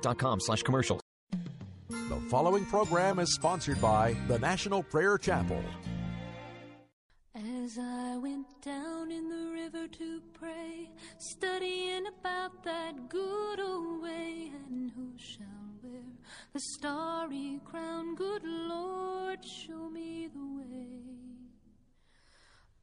Dot com slash commercials. The following program is sponsored by the National Prayer Chapel. As I went down in the river to pray, studying about that good old way, and who shall wear the starry crown? Good Lord, show me the way.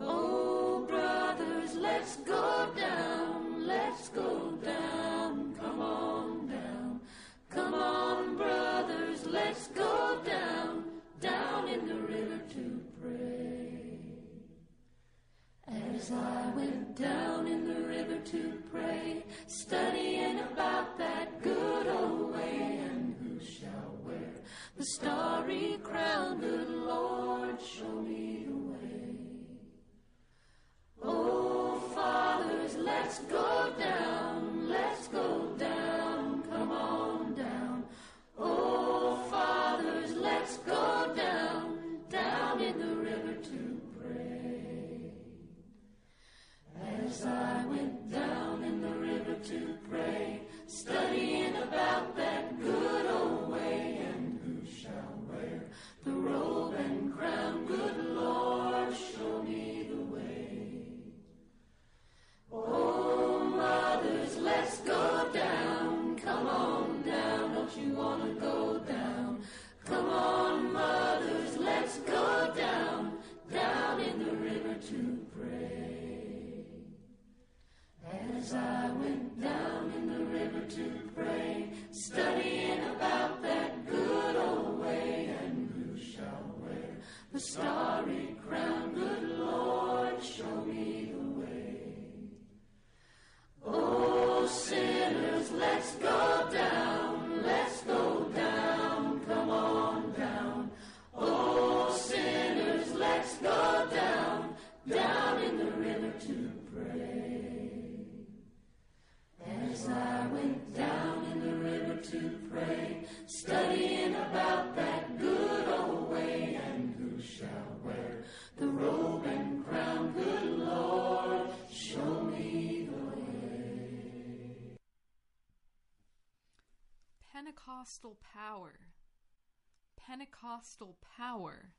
Oh, brothers, let's go down, let's go down, come on down. Come on, brothers, let's go down, down in the river to pray. As I went down in the river to pray, Pentecostal power. Pentecostal power.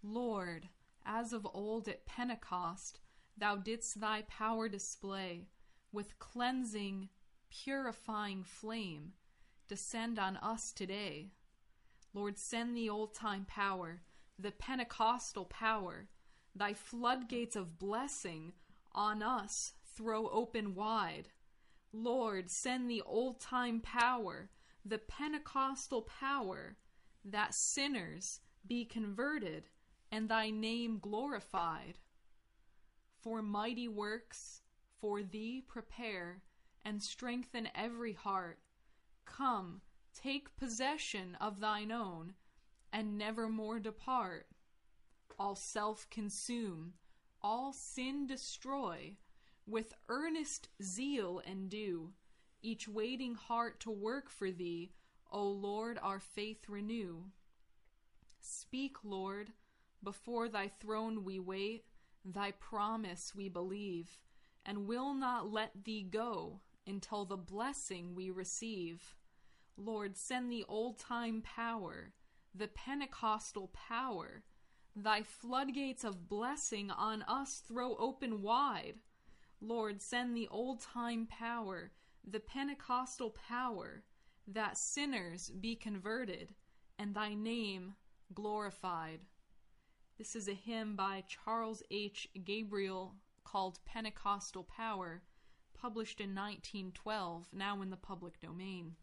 Lord, as of old at Pentecost, thou didst thy power display with cleansing, purifying flame. Descend on us today. Lord, send the old time power, the Pentecostal power, thy floodgates of blessing on us throw open wide. Lord, send the old time power, the Pentecostal power, that sinners be converted and thy name glorified. For mighty works, for thee prepare and strengthen every heart. Come, take possession of thine own, and never more depart. All self consume, all sin destroy, with earnest zeal endue, each waiting heart to work for thee, O Lord, our faith renew. Speak, Lord, before thy throne we wait, thy promise we believe, and will not let thee go until the blessing we receive. Lord, send the old time power, the Pentecostal power, thy floodgates of blessing on us throw open wide. Lord, send the old time power, the Pentecostal power that sinners be converted and thy name glorified. This is a hymn by Charles H. Gabriel called Pentecostal Power, published in 1912, now in the public domain.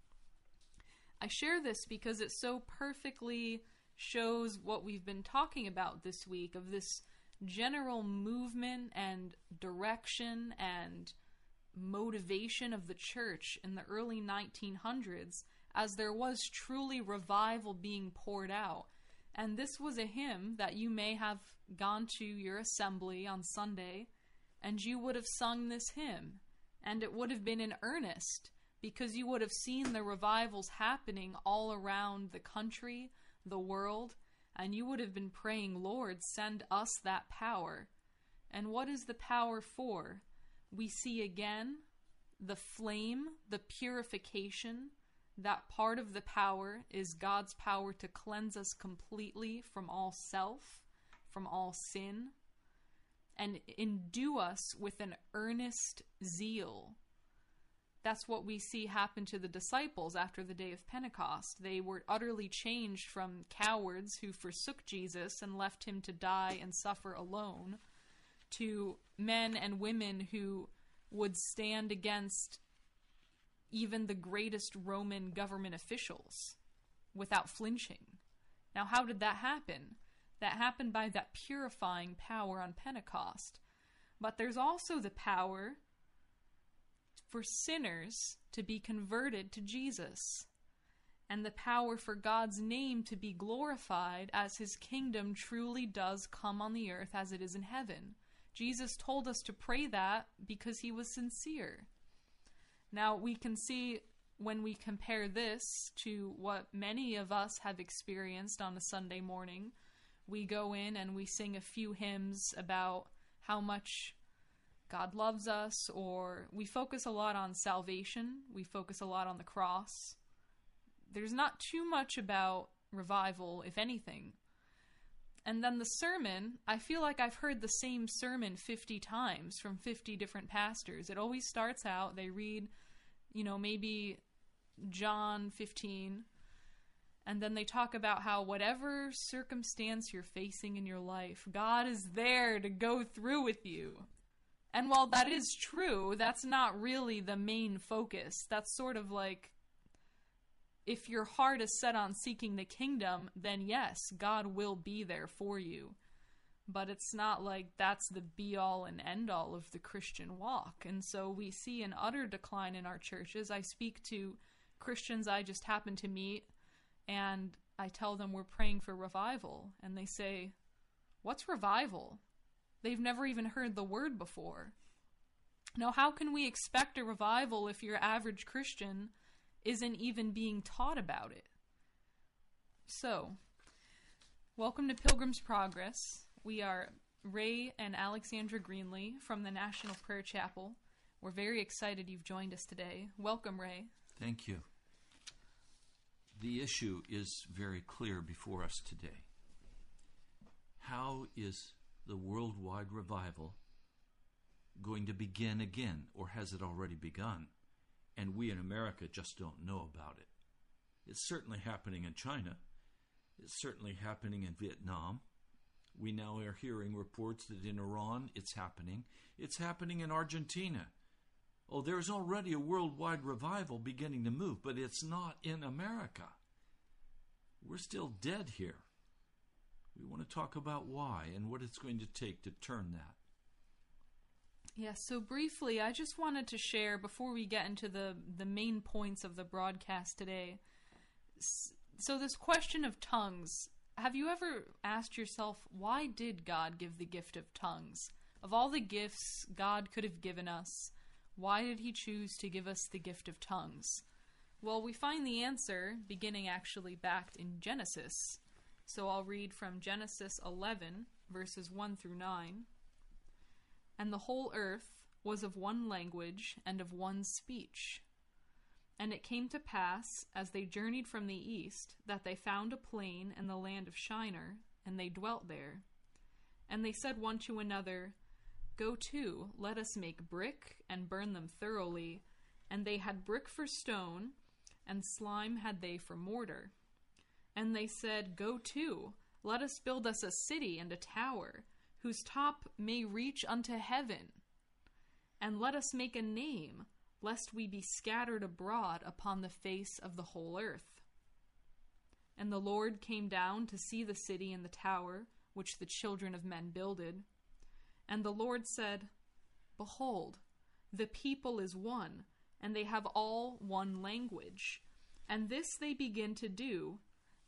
I share this because it so perfectly shows what we've been talking about this week of this general movement and direction and motivation of the church in the early 1900s as there was truly revival being poured out. And this was a hymn that you may have gone to your assembly on Sunday and you would have sung this hymn. And it would have been in earnest because you would have seen the revivals happening all around the country, the world, and you would have been praying, Lord, send us that power. And what is the power for? We see again the flame, the purification. That part of the power is God's power to cleanse us completely from all self, from all sin, and endue us with an earnest zeal that's what we see happen to the disciples after the day of Pentecost. They were utterly changed from cowards who forsook Jesus and left him to die and suffer alone to men and women who would stand against even the greatest Roman government officials without flinching. Now, how did that happen? That happened by that purifying power on Pentecost. But there's also the power for sinners to be converted to Jesus, and the power for God's name to be glorified as his kingdom truly does come on the earth as it is in heaven. Jesus told us to pray that because he was sincere. Now, we can see when we compare this to what many of us have experienced on a Sunday morning, we go in and we sing a few hymns about how much God loves us, or we focus a lot on salvation, we focus a lot on the cross. There's not too much about revival, if anything. And then the sermon, I feel like I've heard the same sermon 50 times from 50 different pastors. It always starts out, they read, you know, maybe John 15, and then they talk about how whatever circumstance you're facing in your life, God is there to go through with you. And while that is true, that's not really the main focus. That's sort of like if your heart is set on seeking the kingdom, then yes, God will be there for you. But it's not like that's the be all and end all of the Christian walk. And so we see an utter decline in our churches. I speak to Christians I just happen to meet, and I tell them we're praying for revival. And they say, What's revival? They've never even heard the word before. Now, how can we expect a revival if your average Christian isn't even being taught about it? So, welcome to Pilgrim's Progress. We are Ray and Alexandra Greenlee from the National Prayer Chapel. We're very excited you've joined us today. Welcome, Ray. Thank you. The issue is very clear before us today. How is the worldwide revival going to begin again, or has it already begun? And we in America just don't know about it. It's certainly happening in China. It's certainly happening in Vietnam. We now are hearing reports that in Iran it's happening. It's happening in Argentina. Oh, there's already a worldwide revival beginning to move, but it's not in America. We're still dead here. We want to talk about why and what it's going to take to turn that. Yes, so briefly, I just wanted to share before we get into the the main points of the broadcast today. So this question of tongues, have you ever asked yourself why did God give the gift of tongues? Of all the gifts God could have given us, why did he choose to give us the gift of tongues? Well, we find the answer beginning actually back in Genesis. So I'll read from Genesis 11, verses 1 through 9. And the whole earth was of one language and of one speech. And it came to pass, as they journeyed from the east, that they found a plain in the land of Shinar, and they dwelt there. And they said one to another, Go to, let us make brick, and burn them thoroughly, And they had brick for stone, and slime had they for mortar. And they said, Go to, let us build us a city and a tower, whose top may reach unto heaven. And let us make a name, lest we be scattered abroad upon the face of the whole earth. And the Lord came down to see the city and the tower, which the children of men builded. And the Lord said, Behold, the people is one, and they have all one language. And this they begin to do,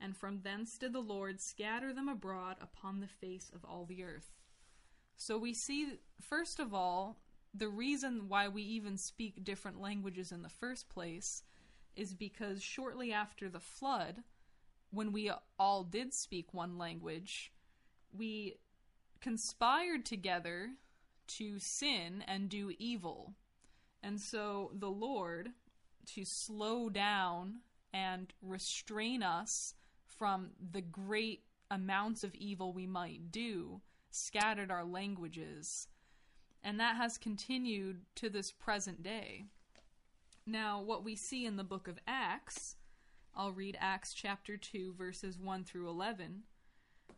and from thence did the Lord scatter them abroad upon the face of all the earth. So we see, first of all, the reason why we even speak different languages in the first place is because shortly after the flood, when we all did speak one language, we conspired together to sin and do evil. And so the Lord, to slow down and restrain us from the great amounts of evil we might do, scattered our languages. And that has continued to this present day. Now, what we see in the book of Acts, I'll read Acts chapter 2, verses 1 through 11.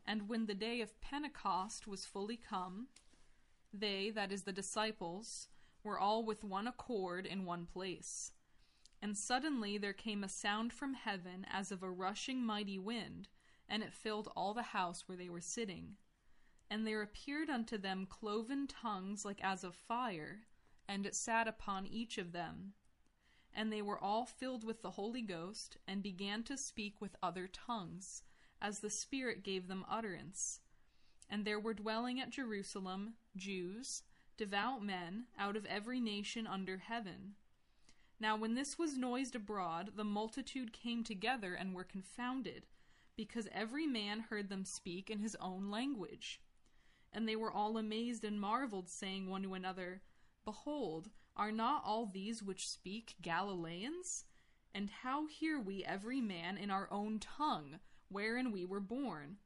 And when the day of Pentecost was fully come, they, that is the disciples, were all with one accord in one place. And suddenly there came a sound from heaven as of a rushing mighty wind, and it filled all the house where they were sitting. And there appeared unto them cloven tongues like as of fire, and it sat upon each of them. And they were all filled with the Holy Ghost, and began to speak with other tongues, as the Spirit gave them utterance. And there were dwelling at Jerusalem Jews, devout men, out of every nation under heaven. Now when this was noised abroad, the multitude came together and were confounded, because every man heard them speak in his own language. And they were all amazed and marveled, saying one to another, Behold, are not all these which speak Galileans? And how hear we every man in our own tongue, wherein we were born?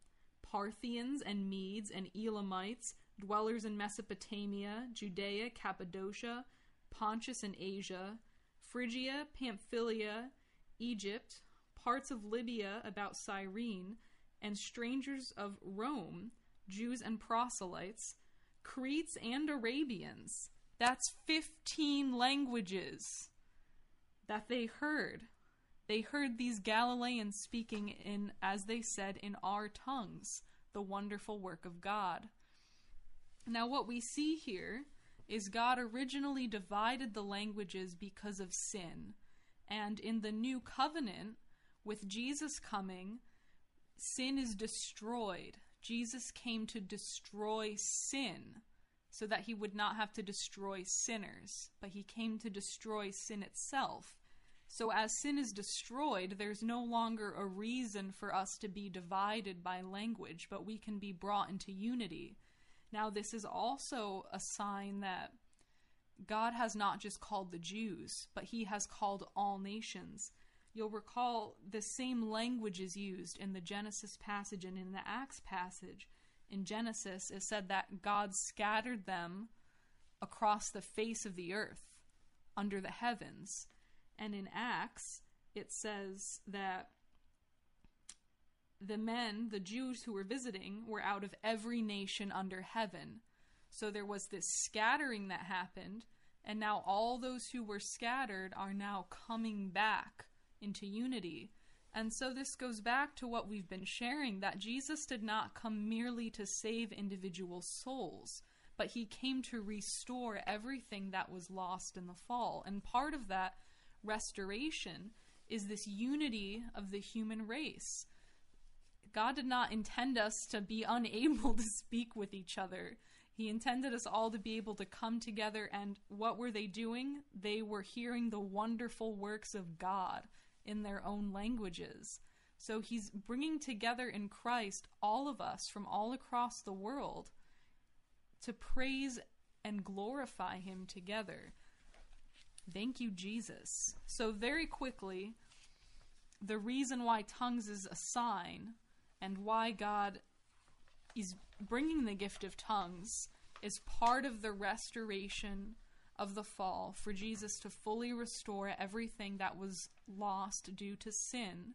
Parthians and Medes and Elamites, dwellers in Mesopotamia, Judea, Cappadocia, Pontus and Asia, Phrygia, Pamphylia, Egypt, parts of Libya about Cyrene, and strangers of Rome, Jews and proselytes, Cretes and Arabians. That's 15 languages that they heard. They heard these Galileans speaking in, as they said, in our tongues, the wonderful work of God. Now, what we see here is God originally divided the languages because of sin. And in the new covenant, with Jesus coming, sin is destroyed. Jesus came to destroy sin so that he would not have to destroy sinners, but he came to destroy sin itself. So, as sin is destroyed, there's no longer a reason for us to be divided by language, but we can be brought into unity. Now, this is also a sign that God has not just called the Jews, but he has called all nations. You'll recall the same language is used in the Genesis passage and in the Acts passage. In Genesis, it said that God scattered them across the face of the earth, under the heavens. And in Acts, it says that the men, the Jews who were visiting, were out of every nation under heaven. So there was this scattering that happened, and now all those who were scattered are now coming back into unity. And so this goes back to what we've been sharing that Jesus did not come merely to save individual souls, but he came to restore everything that was lost in the fall. And part of that restoration is this unity of the human race. God did not intend us to be unable to speak with each other. He intended us all to be able to come together, and what were they doing? They were hearing the wonderful works of God in their own languages. So he's bringing together in Christ all of us from all across the world to praise and glorify him together. Thank you, Jesus. So, very quickly, the reason why tongues is a sign and why God is bringing the gift of tongues is part of the restoration of the fall for Jesus to fully restore everything that was lost due to sin.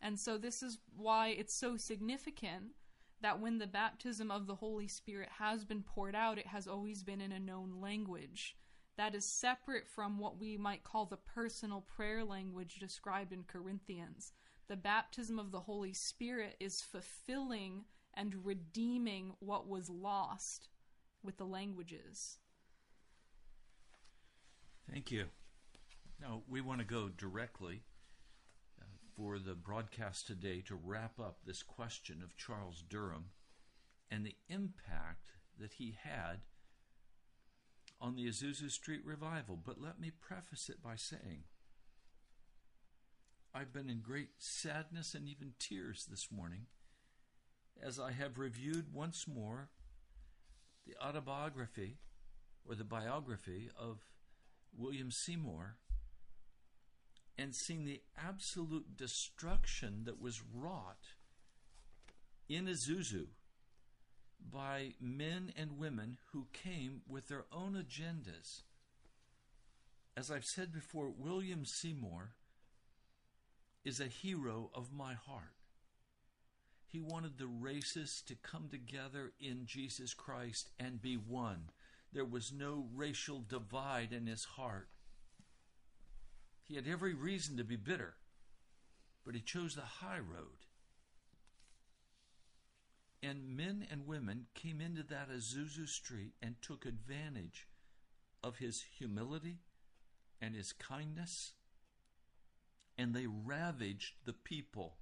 And so, this is why it's so significant that when the baptism of the Holy Spirit has been poured out, it has always been in a known language that is separate from what we might call the personal prayer language described in Corinthians. The baptism of the Holy Spirit is fulfilling and redeeming what was lost with the languages. Thank you. Now, we want to go directly uh, for the broadcast today to wrap up this question of Charles Durham and the impact that he had on the Azusa Street revival. But let me preface it by saying I've been in great sadness and even tears this morning as I have reviewed once more the autobiography or the biography of William Seymour and seen the absolute destruction that was wrought in Azusa by men and women who came with their own agendas. As I've said before, William Seymour is a hero of my heart. He wanted the races to come together in Jesus Christ and be one. There was no racial divide in his heart. He had every reason to be bitter, but he chose the high road. And men and women came into that Azusa Street and took advantage of his humility and his kindness, and they ravaged the people,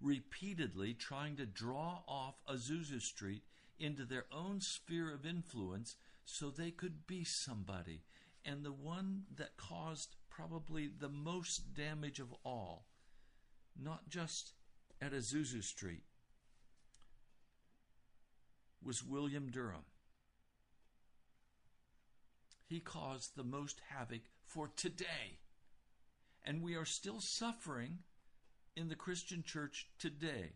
repeatedly trying to draw off Azusa Street into their own sphere of influence so they could be somebody. And the one that caused probably the most damage of all, not just at Azusa Street, was William Durham. He caused the most havoc for today. And we are still suffering in the Christian church today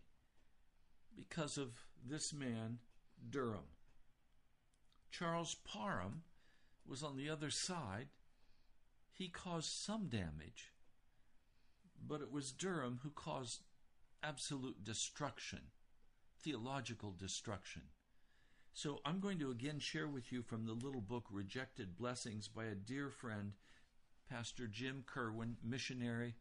because of this man, Durham. Charles Parham was on the other side. He caused some damage, but it was Durham who caused absolute destruction, theological destruction. So I'm going to again share with you from the little book Rejected Blessings by a dear friend, Pastor Jim Kerwin, missionary,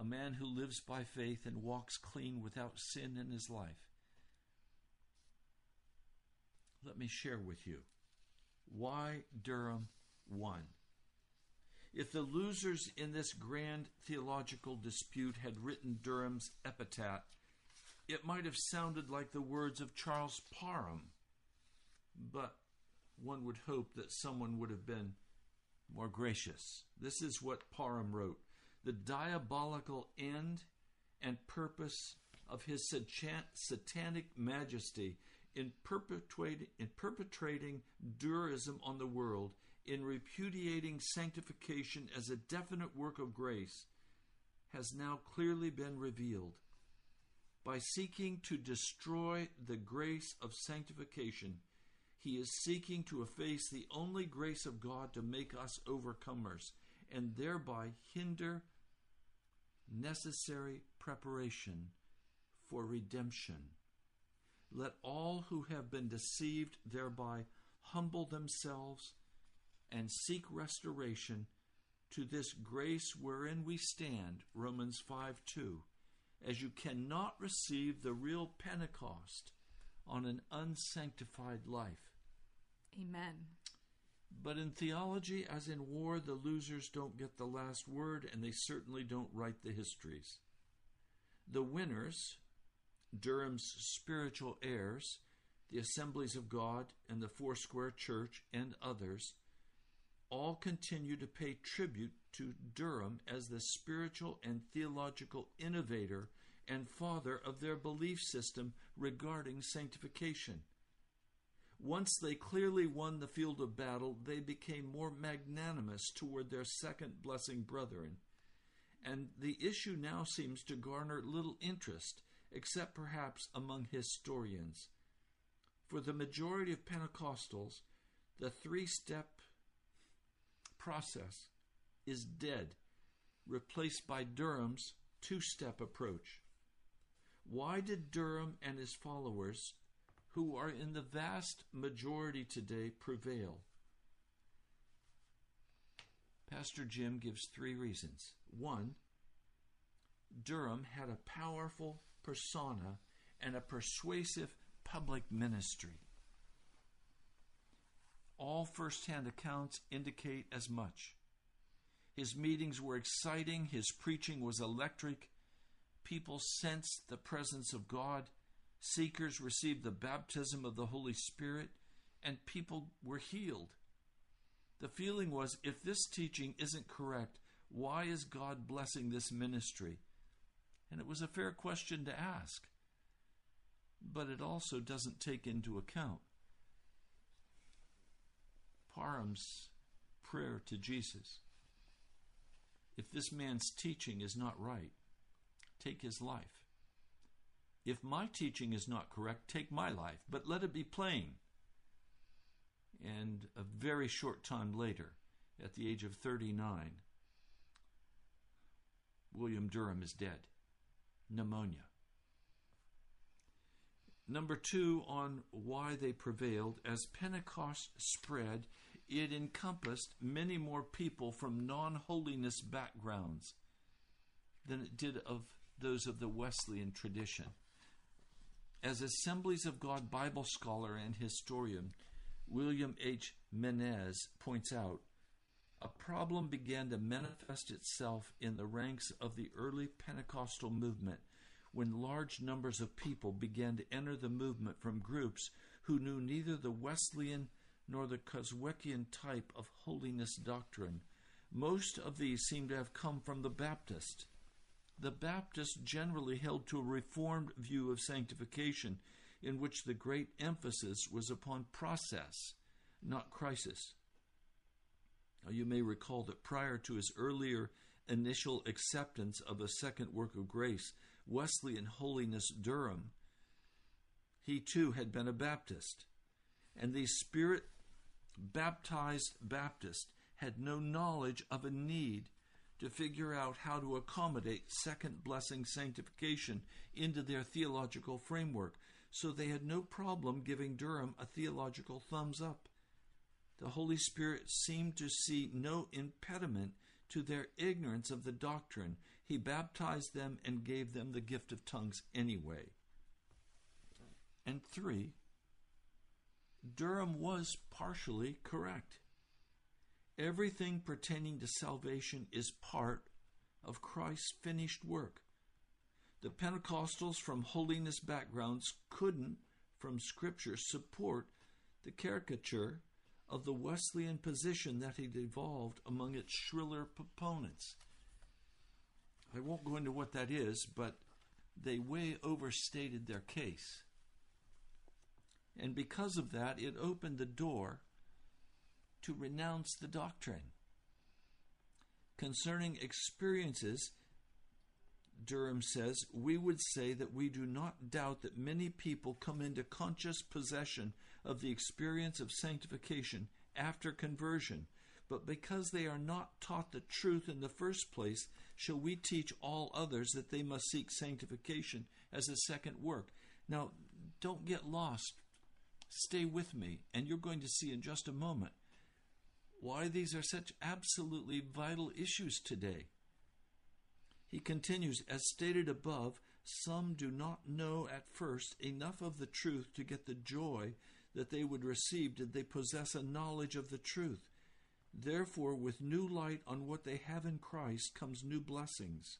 a man who lives by faith and walks clean without sin in his life. Let me share with you why Durham won. If the losers in this grand theological dispute had written Durham's epitaph, it might have sounded like the words of Charles Parham but one would hope that someone would have been more gracious. This is what Parham wrote The diabolical end and purpose of his satanic majesty in in perpetrating durism on the world, in repudiating sanctification as a definite work of grace, has now clearly been revealed. By seeking to destroy the grace of sanctification, he is seeking to efface the only grace of God to make us overcomers and thereby hinder necessary preparation for redemption. Let all who have been deceived thereby humble themselves and seek restoration to this grace wherein we stand, Romans 5 2, as you cannot receive the real Pentecost on an unsanctified life. Amen. But in theology, as in war, the losers don't get the last word, and they certainly don't write the histories. The winners, Durham's spiritual heirs, the Assemblies of God, and the Foursquare Church, and others, all continue to pay tribute to Durham as the spiritual and theological innovator and father of their belief system regarding sanctification. Once they clearly won the field of battle, they became more magnanimous toward their second blessing brethren. And the issue now seems to garner little interest, except perhaps among historians. For the majority of Pentecostals, the three step process is dead, replaced by Durham's two step approach. Why did Durham and his followers who are in the vast majority today prevail? Pastor Jim gives three reasons. One, Durham had a powerful persona and a persuasive public ministry. All first hand accounts indicate as much. His meetings were exciting, his preaching was electric, people sensed the presence of God Seekers received the baptism of the Holy Spirit, and people were healed. The feeling was if this teaching isn't correct, why is God blessing this ministry? And it was a fair question to ask. But it also doesn't take into account Parham's prayer to Jesus. If this man's teaching is not right, take his life. If my teaching is not correct, take my life, but let it be plain. And a very short time later, at the age of 39, William Durham is dead. Pneumonia. Number two, on why they prevailed. As Pentecost spread, it encompassed many more people from non holiness backgrounds than it did of those of the Wesleyan tradition. As Assemblies of God Bible scholar and historian William H. Menzies points out, a problem began to manifest itself in the ranks of the early Pentecostal movement when large numbers of people began to enter the movement from groups who knew neither the Wesleyan nor the Keswickian type of holiness doctrine. Most of these seem to have come from the Baptist the Baptists generally held to a reformed view of sanctification, in which the great emphasis was upon process, not crisis. Now, you may recall that prior to his earlier initial acceptance of a second work of grace, Wesley Wesleyan Holiness Durham, he too had been a Baptist. And these spirit baptized Baptists had no knowledge of a need to figure out how to accommodate second blessing sanctification into their theological framework, so they had no problem giving Durham a theological thumbs up. The Holy Spirit seemed to see no impediment to their ignorance of the doctrine. He baptized them and gave them the gift of tongues anyway. And three, Durham was partially correct. Everything pertaining to salvation is part of Christ's finished work. The Pentecostals from holiness backgrounds couldn't, from Scripture, support the caricature of the Wesleyan position that had evolved among its shriller proponents. I won't go into what that is, but they way overstated their case. And because of that, it opened the door to renounce the doctrine. Concerning experiences, Durham says, we would say that we do not doubt that many people come into conscious possession of the experience of sanctification after conversion, but because they are not taught the truth in the first place, shall we teach all others that they must seek sanctification as a second work. Now, don't get lost. Stay with me, and you're going to see in just a moment why these are such absolutely vital issues today. He continues, as stated above, some do not know at first enough of the truth to get the joy that they would receive did they possess a knowledge of the truth. Therefore, with new light on what they have in Christ comes new blessings.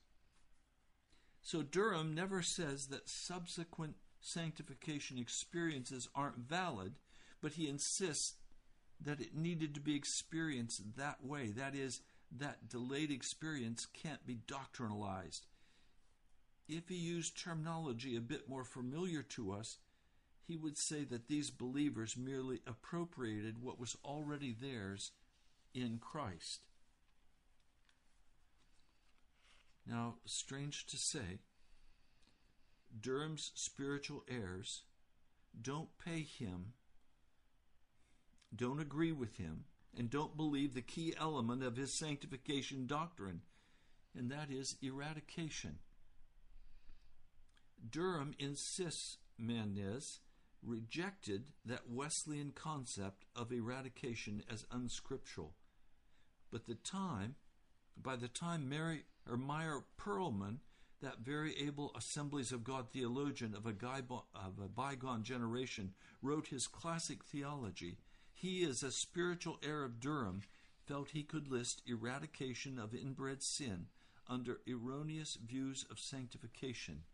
So Durham never says that subsequent sanctification experiences aren't valid, but he insists that it needed to be experienced that way. That is, that delayed experience can't be doctrinalized. If he used terminology a bit more familiar to us, he would say that these believers merely appropriated what was already theirs in Christ. Now, strange to say, Durham's spiritual heirs don't pay him, don't agree with him, and don't believe the key element of his sanctification doctrine, and that is eradication. Durham insists Menzies rejected that Wesleyan concept of eradication as unscriptural. But the time, by the time Mary or Myer Pearlman, that very able Assemblies of God theologian of a bygone generation, wrote his classic theology, he, as a spiritual heir of Durham, felt he could list eradication of inbred sin under erroneous views of sanctification.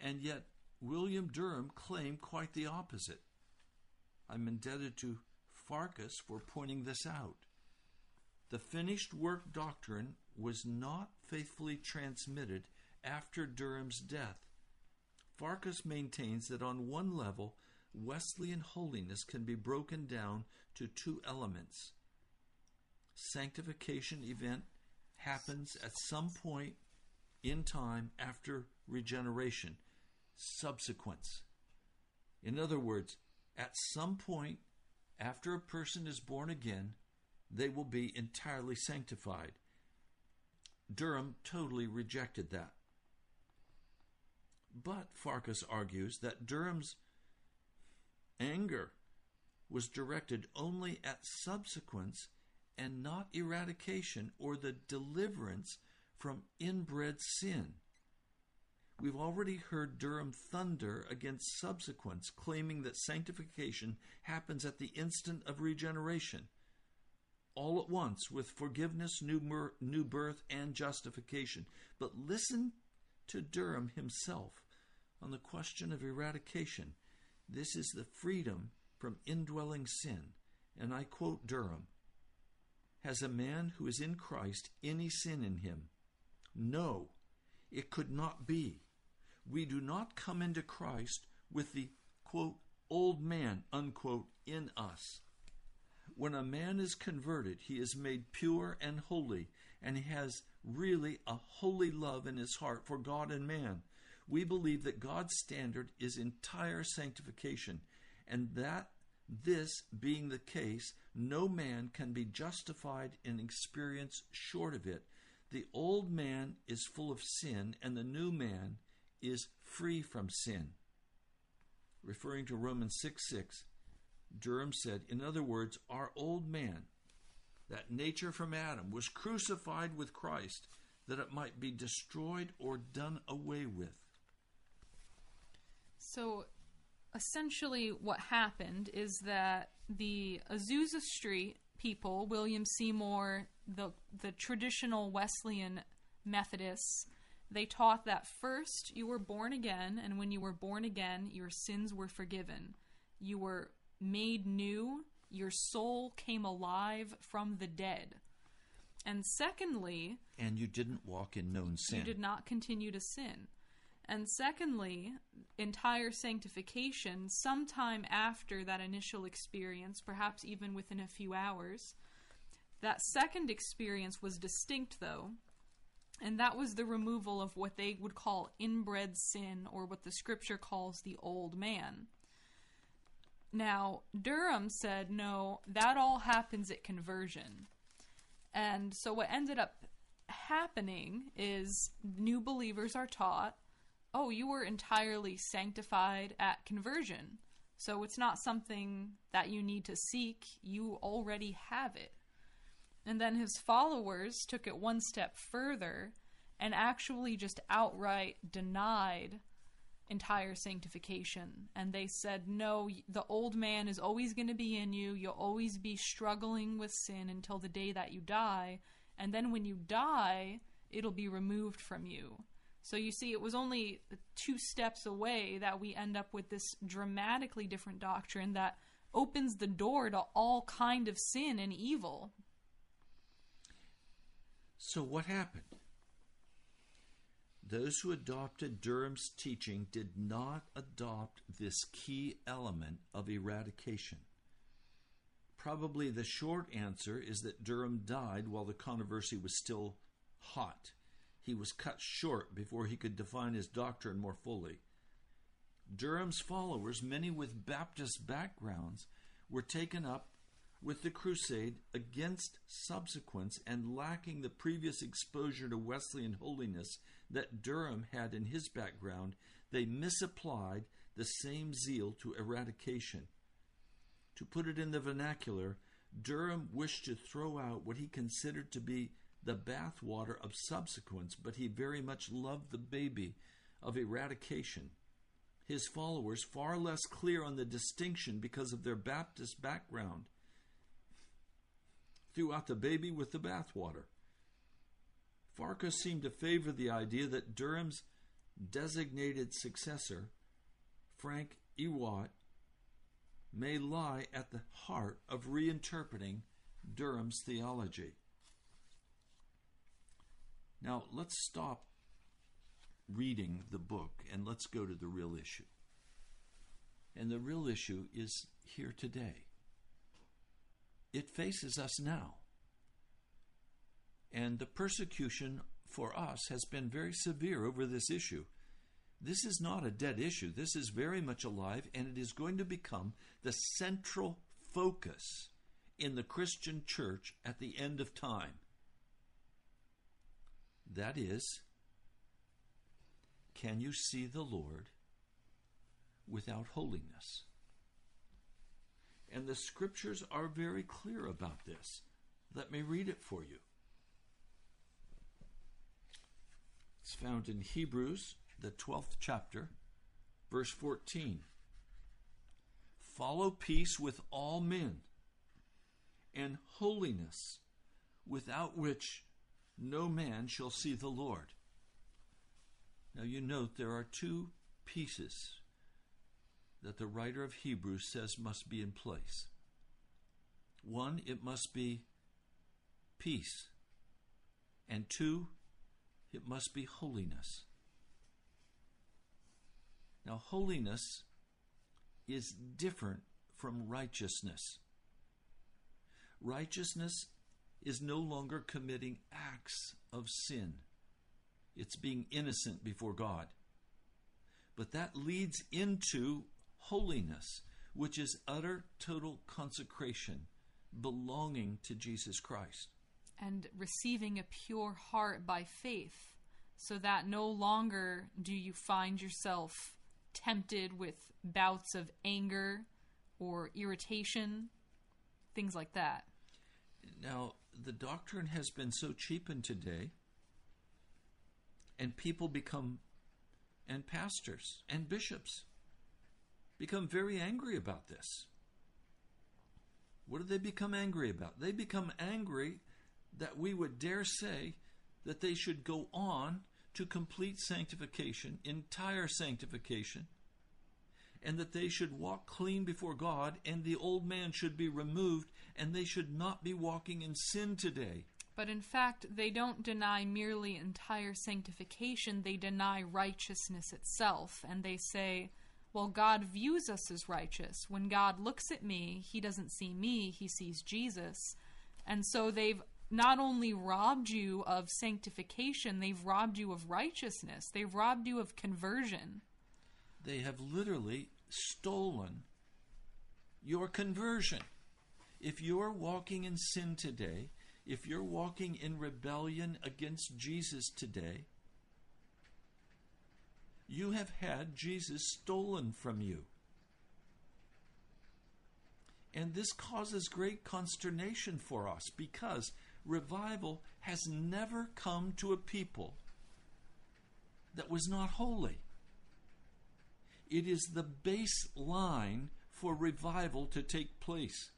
And yet, William Durham claimed quite the opposite. I'm indebted to Farkas for pointing this out. The finished work doctrine was not faithfully transmitted after Durham's death. Farkas maintains that on one level, Wesleyan holiness can be broken down to two elements. Sanctification event happens at some point in time after regeneration subsequence. In other words, at some point after a person is born again, they will be entirely sanctified. Durham totally rejected that. But Farkas argues that Durham's anger was directed only at subsequence and not eradication or the deliverance from inbred sin. We've already heard Durham thunder against subsequence, claiming that sanctification happens at the instant of regeneration, all at once, with forgiveness, new, mer- new birth, and justification. But listen to Durham himself on the question of eradication. This is the freedom from indwelling sin. And I quote Durham Has a man who is in Christ any sin in him? No, it could not be. We do not come into Christ with the quote, old man, unquote, in us. When a man is converted, he is made pure and holy, and he has really a holy love in his heart for God and man. We believe that God's standard is entire sanctification, and that this being the case, no man can be justified in experience short of it. The old man is full of sin, and the new man is free from sin. Referring to Romans 6 6, Durham said, in other words, our old man, that nature from Adam, was crucified with Christ that it might be destroyed or done away with. So essentially, what happened is that the Azusa Street people, William Seymour, the the traditional Wesleyan Methodists, they taught that first you were born again, and when you were born again, your sins were forgiven. You were made new, your soul came alive from the dead. And secondly, And you didn't walk in known sin. you did not continue to sin. And secondly, entire sanctification, sometime after that initial experience, perhaps even within a few hours, that second experience was distinct, though, and that was the removal of what they would call inbred sin, or what the scripture calls the old man. Now, Durham said, no, that all happens at conversion. And so what ended up happening is new believers are taught, oh, you were entirely sanctified at conversion. So it's not something that you need to seek, you already have it. And then his followers took it one step further and actually just outright denied entire sanctification. And they said, no, the old man is always going to be in you. You'll always be struggling with sin until the day that you die. And then when you die, it'll be removed from you. So you see, it was only two steps away that we end up with this dramatically different doctrine that opens the door to all kind of sin and evil. So what happened? Those who adopted Durham's teaching did not adopt this key element of eradication. Probably the short answer is that Durham died while the controversy was still hot. He was cut short before he could define his doctrine more fully. Durham's followers, many with Baptist backgrounds, were taken up with the crusade against subsequence and lacking the previous exposure to Wesleyan holiness that Durham had in his background, they misapplied the same zeal to eradication. To put it in the vernacular, Durham wished to throw out what he considered to be the bathwater of subsequence, but he very much loved the baby of eradication. His followers, far less clear on the distinction because of their Baptist background, threw out the baby with the bathwater. Farquhar seemed to favor the idea that Durham's designated successor, Frank Ewart, may lie at the heart of reinterpreting Durham's theology. Now, let's stop reading the book and let's go to the real issue. And the real issue is here today. It faces us now. And the persecution for us has been very severe over this issue. This is not a dead issue. This is very much alive, and it is going to become the central focus in the Christian church at the end of time. That is, can you see the Lord without holiness? And the scriptures are very clear about this. Let me read it for you. It's found in Hebrews, the 12th chapter, verse 14. Follow peace with all men and holiness, without which no man shall see the Lord. Now you note there are two pieces that the writer of Hebrews says must be in place. One, it must be peace. And two, it must be holiness. Now, holiness is different from righteousness. Righteousness is no longer committing acts of sin, it's being innocent before God. But that leads into holiness, which is utter, total consecration, belonging to Jesus Christ. And receiving a pure heart by faith, so that no longer do you find yourself tempted with bouts of anger or irritation, things like that. Now, the doctrine has been so cheapened today, and people become, and pastors and bishops become very angry about this. What do they become angry about? They become angry that we would dare say that they should go on to complete sanctification, entire sanctification, and that they should walk clean before God, and the old man should be removed, and they should not be walking in sin today. But in fact, they don't deny merely entire sanctification, they deny righteousness itself. And they say, well, God views us as righteous. When God looks at me, he doesn't see me, he sees Jesus. And so they've not only robbed you of sanctification, they've robbed you of righteousness. They've robbed you of conversion. They have literally stolen your conversion. If you're walking in sin today, if you're walking in rebellion against Jesus today, you have had Jesus stolen from you. And this causes great consternation for us because revival has never come to a people that was not holy. It is the baseline for revival to take place.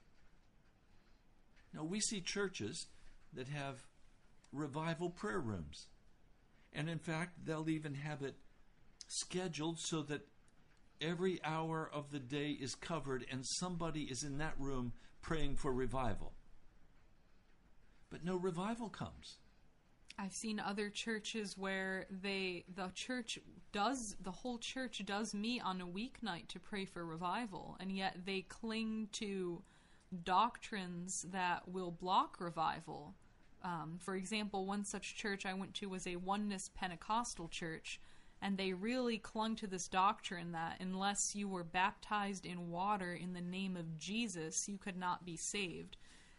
Now, we see churches that have revival prayer rooms. And in fact, they'll even have it scheduled so that every hour of the day is covered and somebody is in that room praying for revival. But no revival comes. I've seen other churches where they the church does the whole church does meet on a weeknight to pray for revival and yet they cling to doctrines that will block revival. Um, for example, one such church I went to was a oneness Pentecostal church, and they really clung to this doctrine that unless you were baptized in water in the name of Jesus, you could not be saved.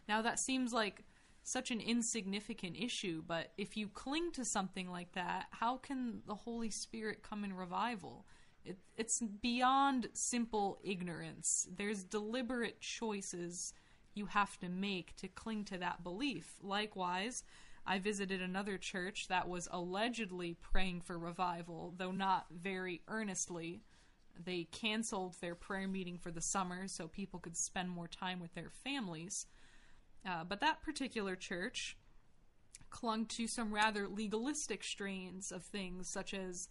Now, that seems like such an insignificant issue, but if you cling to something like that, how can the Holy Spirit come in revival? It, it's beyond simple ignorance. There's deliberate choices you have to make to cling to that belief. Likewise, I visited another church that was allegedly praying for revival, though not very earnestly. They canceled their prayer meeting for the summer so people could spend more time with their families. Uh, but that particular church clung to some rather legalistic strains of things, such as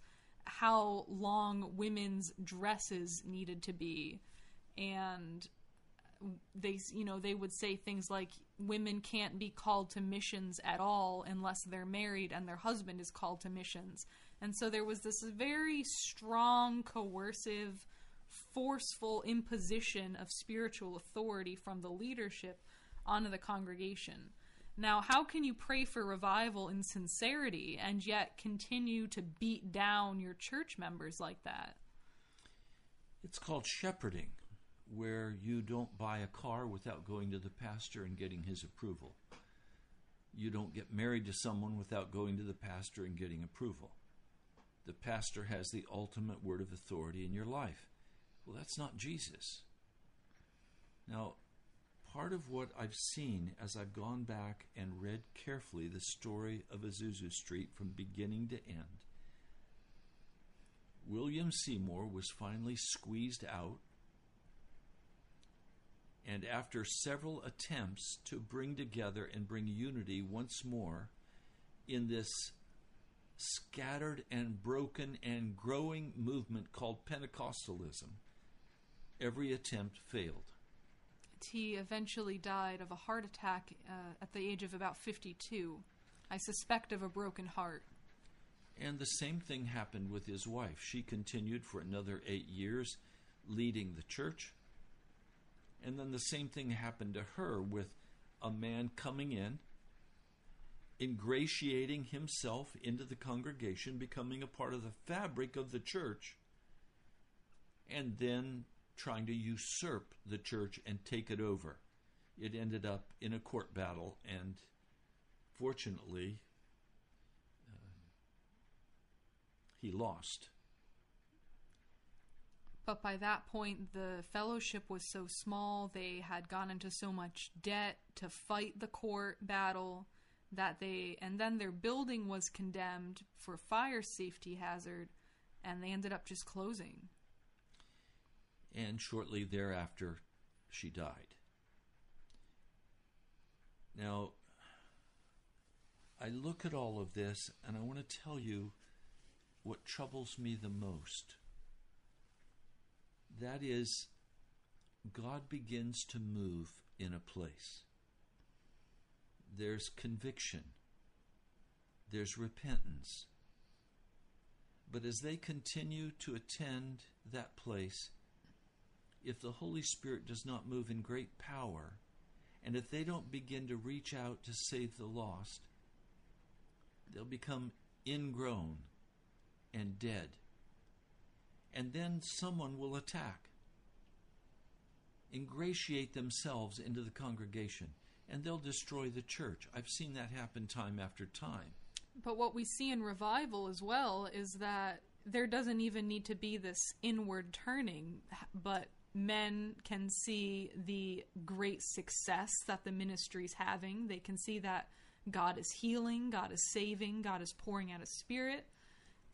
how long women's dresses needed to be, and they, you know, they would say things like women can't be called to missions at all unless they're married and their husband is called to missions. And so there was this very strong, coercive, forceful imposition of spiritual authority from the leadership onto the congregation. Now, how can you pray for revival in sincerity and yet continue to beat down your church members like that? It's called shepherding, where you don't buy a car without going to the pastor and getting his approval. You don't get married to someone without going to the pastor and getting approval. The pastor has the ultimate word of authority in your life. Well, that's not Jesus. Now, part of what I've seen as I've gone back and read carefully the story of Azusa Street from beginning to end, William Seymour was finally squeezed out. And after several attempts to bring together and bring unity once more in this scattered and broken and growing movement called Pentecostalism, every attempt failed. He eventually died of a heart attack uh, at the age of about 52. I suspect of a broken heart. And the same thing happened with his wife. She continued for another eight years leading the church. And then the same thing happened to her with a man coming in, ingratiating himself into the congregation, becoming a part of the fabric of the church, and then trying to usurp the church and take it over. It ended up in a court battle, and fortunately, uh, he lost. But by that point, the fellowship was so small, they had gone into so much debt to fight the court battle that they, and then their building was condemned for fire safety hazard, and they ended up just closing. And shortly thereafter, she died. Now, I look at all of this and I want to tell you what troubles me the most. That is, God begins to move in a place. There's conviction, there's repentance. But as they continue to attend that place, if the Holy Spirit does not move in great power, and if they don't begin to reach out to save the lost, they'll become ingrown and dead. And then someone will attack, ingratiate themselves into the congregation, and they'll destroy the church. I've seen that happen time after time. But what we see in revival as well is that there doesn't even need to be this inward turning, but men can see the great success that the ministry's having. They can see that God is healing, God is saving, God is pouring out a spirit.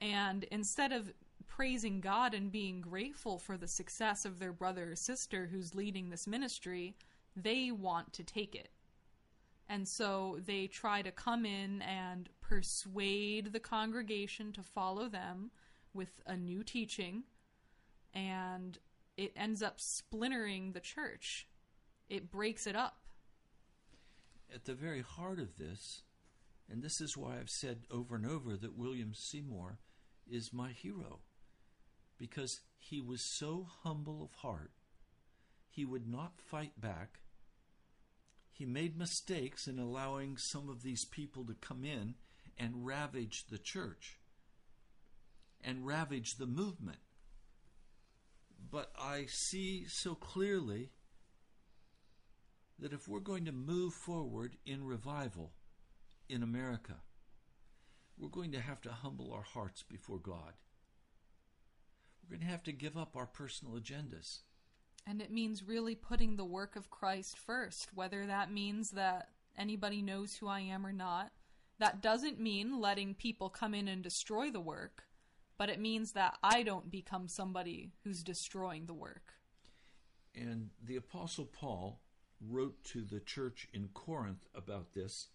And instead of praising God and being grateful for the success of their brother or sister who's leading this ministry, they want to take it. And so they try to come in and persuade the congregation to follow them with a new teaching, and it ends up splintering the church. It breaks it up. At the very heart of this, and this is why I've said over and over that William Seymour is my hero, because he was so humble of heart, he would not fight back. He made mistakes in allowing some of these people to come in and ravage the church and ravage the movement. But I see so clearly that if we're going to move forward in revival in America, we're going to have to humble our hearts before God. We're going to have to give up our personal agendas. And it means really putting the work of Christ first, whether that means that anybody knows who I am or not. That doesn't mean letting people come in and destroy the work, but it means that I don't become somebody who's destroying the work. And the Apostle Paul wrote to the church in Corinth about this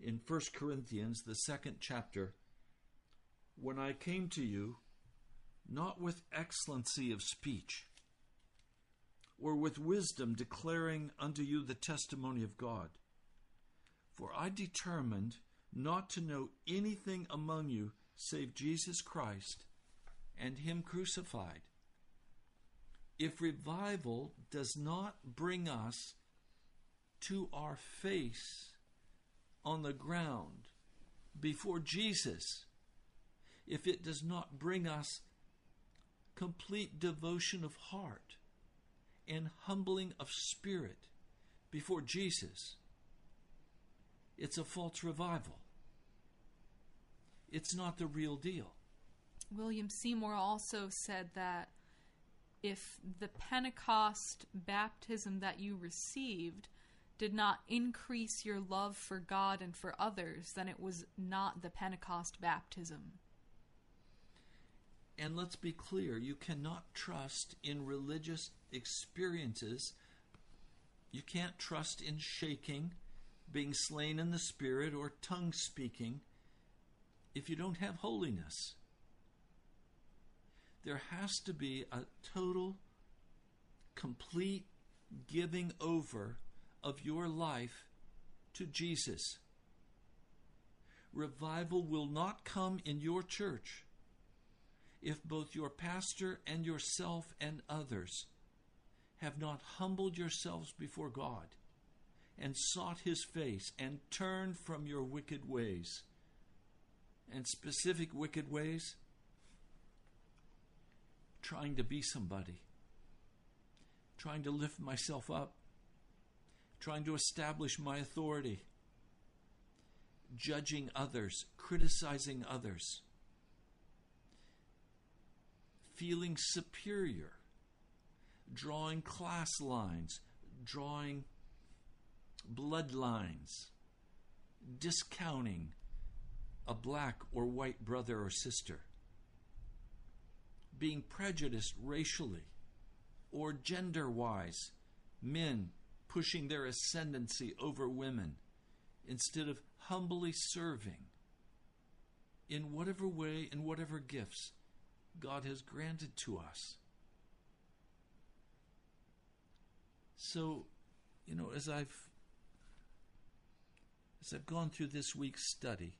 in 1 Corinthians, the second chapter. When I came to you, not with excellency of speech, or with wisdom declaring unto you the testimony of God. For I determined not to know anything among you save Jesus Christ and Him crucified. If revival does not bring us to our face on the ground before Jesus, if it does not bring us complete devotion of heart and humbling of spirit before Jesus, it's a false revival. It's not the real deal. William Seymour also said that if the Pentecost baptism that you received did not increase your love for God and for others, then it was not the Pentecost baptism. And let's be clear you cannot trust in religious experiences. You can't trust in shaking, being slain in the spirit, or tongue speaking if you don't have holiness. There has to be a total, complete giving over of your life to Jesus. Revival will not come in your church if both your pastor and yourself and others have not humbled yourselves before God and sought his face and turned from your wicked ways. And specific wicked ways, trying to be somebody, trying to lift myself up, trying to establish my authority, judging others, criticizing others, feeling superior, drawing class lines, drawing bloodlines, discounting a black or white brother or sister, being prejudiced racially or gender wise, men pushing their ascendancy over women instead of humbly serving in whatever way and whatever gifts God has granted to us. So, you know, as I've as I've gone through this week's study,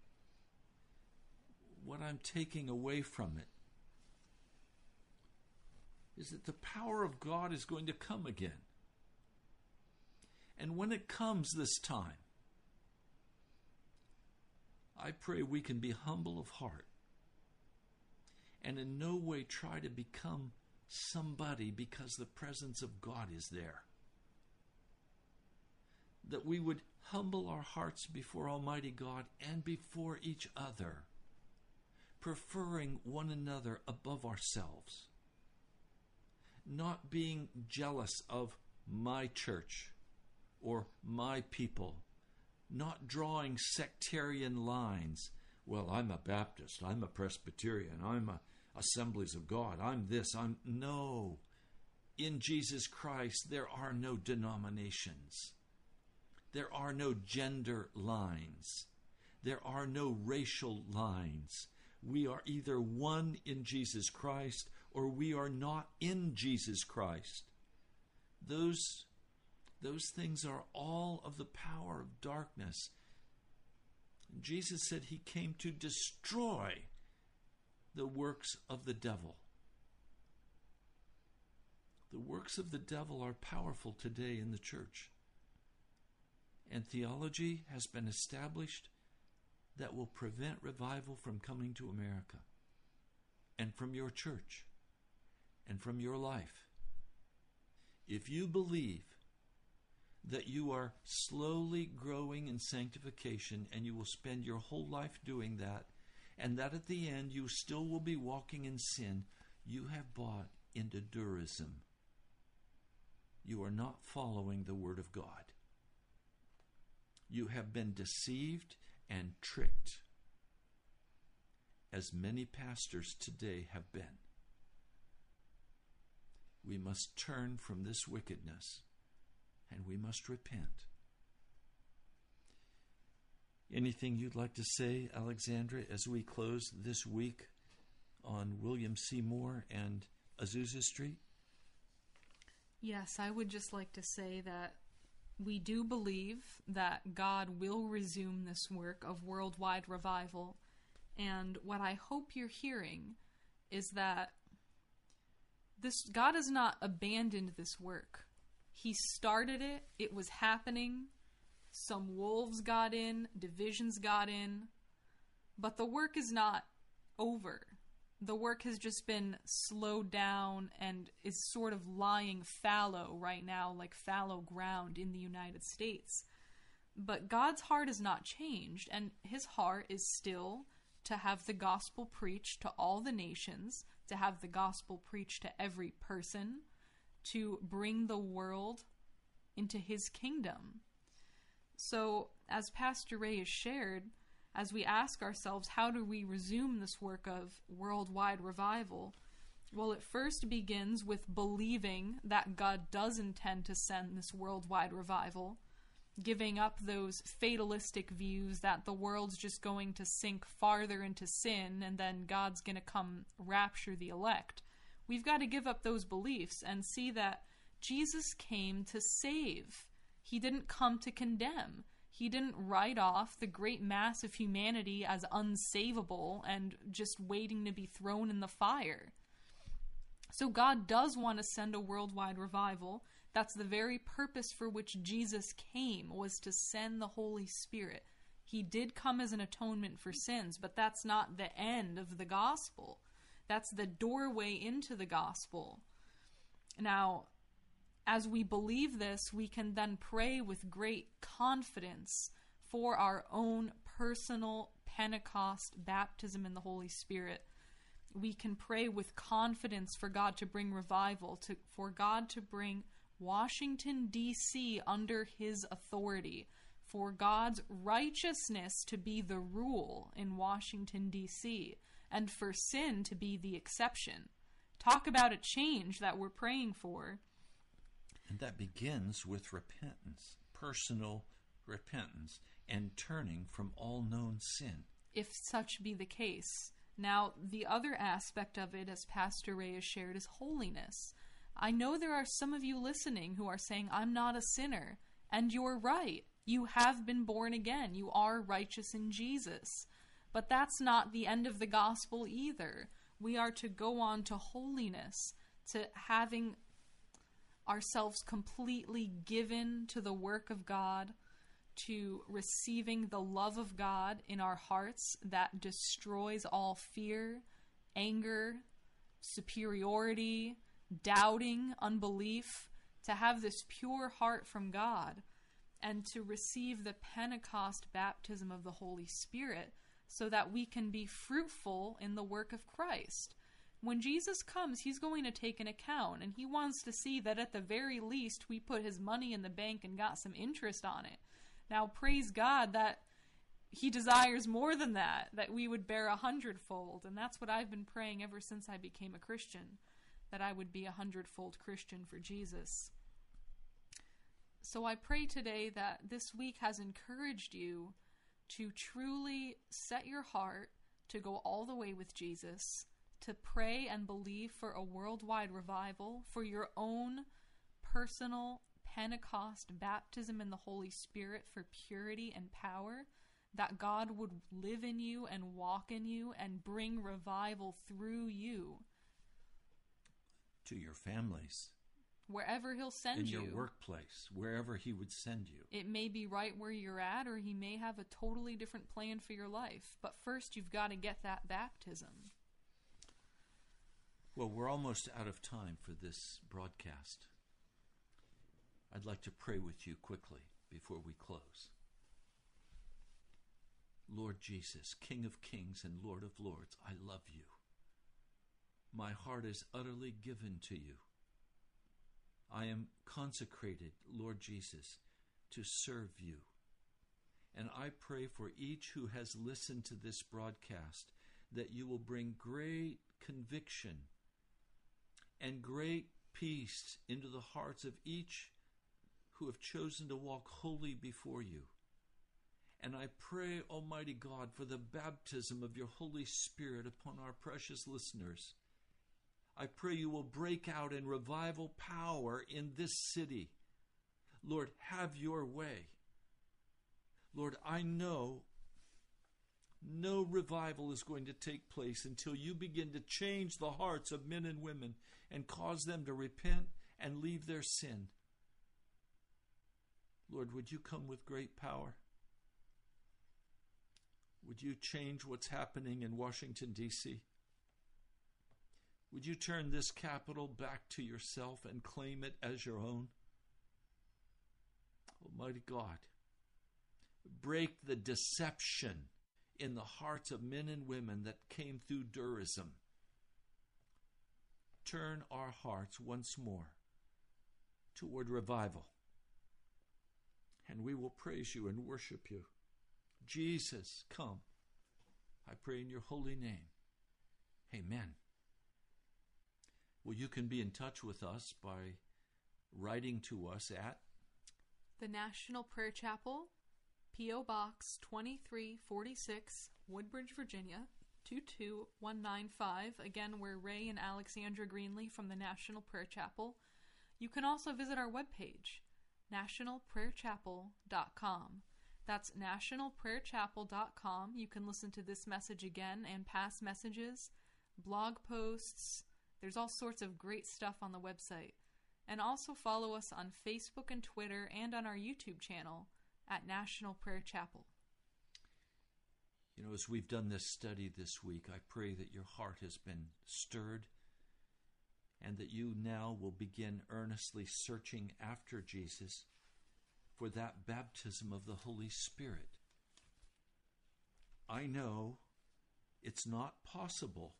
what I'm taking away from it is that the power of God is going to come again. And when it comes this time, I pray we can be humble of heart and in no way try to become somebody because the presence of God is there. That we would humble our hearts before Almighty God and before each other, preferring one another above ourselves, not being jealous of my church or my people, not drawing sectarian lines. Well, I'm a Baptist, I'm a Presbyterian, I'm a Assemblies of God, I'm this, I'm. No. In Jesus Christ, there are no denominations, there are no gender lines, There are no racial lines. We are either one in Jesus Christ or we are not in Jesus Christ. Those, those things are all of the power of darkness. Jesus said he came to destroy the works of the devil. The works of the devil are powerful today in the church. And theology has been established that will prevent revival from coming to America and from your church and from your life. If you believe that you are slowly growing in sanctification and you will spend your whole life doing that, and that at the end you still will be walking in sin, you have bought into durism. You are not following the Word of God. You have been deceived and tricked, as many pastors today have been. We must turn from this wickedness and we must repent. Anything you'd like to say, Alexandra, as we close this week on William Seymour and Azusa Street? Yes, I would just like to say that we do believe that God will resume this work of worldwide revival. And what I hope you're hearing is that this God has not abandoned this work. He started it, it was happening. Some wolves got in, divisions got in, but the work is not over. The work has just been slowed down and is sort of lying fallow right now, like fallow ground in the United States. But God's heart has not changed, and his heart is still to have the gospel preached to all the nations, to have the gospel preached to every person, to bring the world into his kingdom. So, as Pastor Ray has shared, as we ask ourselves, how do we resume this work of worldwide revival? Well, it first begins with believing that God does intend to send this worldwide revival, giving up those fatalistic views that the world's just going to sink farther into sin and then God's going to come rapture the elect. We've got to give up those beliefs and see that Jesus came to save. He didn't come to condemn. He didn't write off the great mass of humanity as unsavable and just waiting to be thrown in the fire. So God does want to send a worldwide revival. That's the very purpose for which Jesus came was to send the Holy Spirit. He did come as an atonement for sins, but that's not the end of the gospel. That's the doorway into the gospel. Now, as we believe this, we can then pray with great confidence for our own personal Pentecost baptism in the Holy Spirit. We can pray with confidence for God to bring revival, to, for God to bring Washington, D.C. under his authority, for God's righteousness to be the rule in Washington, D.C., and for sin to be the exception. Talk about a change that we're praying for. And that begins with repentance, personal repentance, and turning from all known sin. if such be the case. Now, the other aspect of it, as Pastor Ray has shared, is holiness. I know there are some of you listening who are saying, I'm not a sinner. And you're right. You have been born again. You are righteous in Jesus. But that's not the end of the gospel either. We are to go on to holiness, to having ourselves completely given to the work of God, to receiving the love of God in our hearts that destroys all fear, anger, superiority, doubting, unbelief, to have this pure heart from God, and to receive the Pentecost baptism of the Holy Spirit so that we can be fruitful in the work of Christ. When Jesus comes, he's going to take an account, and he wants to see that at the very least we put his money in the bank and got some interest on it. Now, praise God that he desires more than that, that we would bear a hundredfold. And that's what I've been praying ever since I became a Christian, that I would be a hundredfold Christian for Jesus. So I pray today that this week has encouraged you to truly set your heart to go all the way with Jesus, to pray and believe for a worldwide revival, for your own personal Pentecost baptism in the Holy Spirit for purity and power, that God would live in you and walk in you and bring revival through you To your families, wherever He'll send in you. In your workplace, wherever He would send you. It may be right where you're at, or He may have a totally different plan for your life. But first, you've got to get that baptism. Well, we're almost out of time for this broadcast. I'd like to pray with you quickly before we close. Lord Jesus, King of kings and Lord of lords, I love you. My heart is utterly given to you. I am consecrated, Lord Jesus, to serve you. And I pray for each who has listened to this broadcast that you will bring great conviction and great peace into the hearts of each who have chosen to walk holy before you. And I pray, Almighty God, for the baptism of your Holy Spirit upon our precious listeners. I pray you will break out in revival power in this city. Lord, have your way. Lord, I know no revival is going to take place until you begin to change the hearts of men and women and cause them to repent and leave their sin. Lord, would you come with great power? Would you change what's happening in Washington, D.C.? Would you turn this capital back to yourself and claim it as your own? Almighty God, break the deception in the hearts of men and women that came through Durism. Turn our hearts once more toward revival, and we will praise you and worship you. Jesus, come. I pray in your holy name. Amen. Well, you can be in touch with us by writing to us at The National Prayer Chapel, P.O. Box 2346, Woodbridge, Virginia 22195. Again, we're Ray and Alexandra Greenlee from the National Prayer Chapel. You can also visit our webpage, nationalprayerchapel.com. That's nationalprayerchapel.com. You can listen to this message again and past messages, blog posts. There's all sorts of great stuff on the website. And also follow us on Facebook and Twitter and on our YouTube channel at National Prayer Chapel. You know, as we've done this study this week, I pray that your heart has been stirred and that you now will begin earnestly searching after Jesus for that baptism of the Holy Spirit. I know it's not possible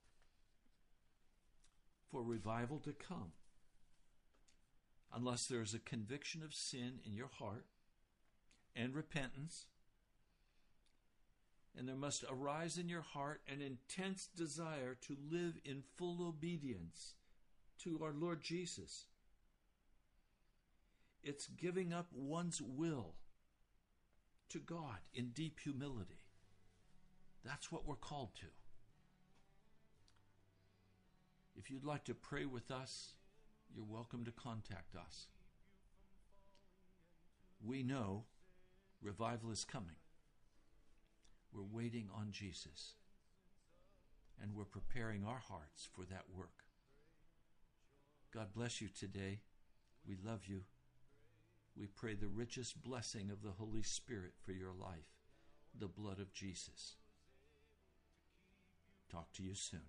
for revival to come unless there is a conviction of sin in your heart and repentance and there must arise in your heart an intense desire to live in full obedience to our Lord Jesus. It's giving up one's will to God in deep humility. That's what we're called to. If you'd like to pray with us, you're welcome to contact us. We know revival is coming. We're waiting on Jesus. And we're preparing our hearts for that work. God bless you today. We love you. We pray the richest blessing of the Holy Spirit for your life, the blood of Jesus. Talk to you soon.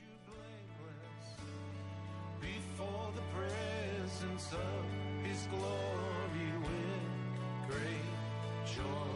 You blameless before the presence of his glory with great joy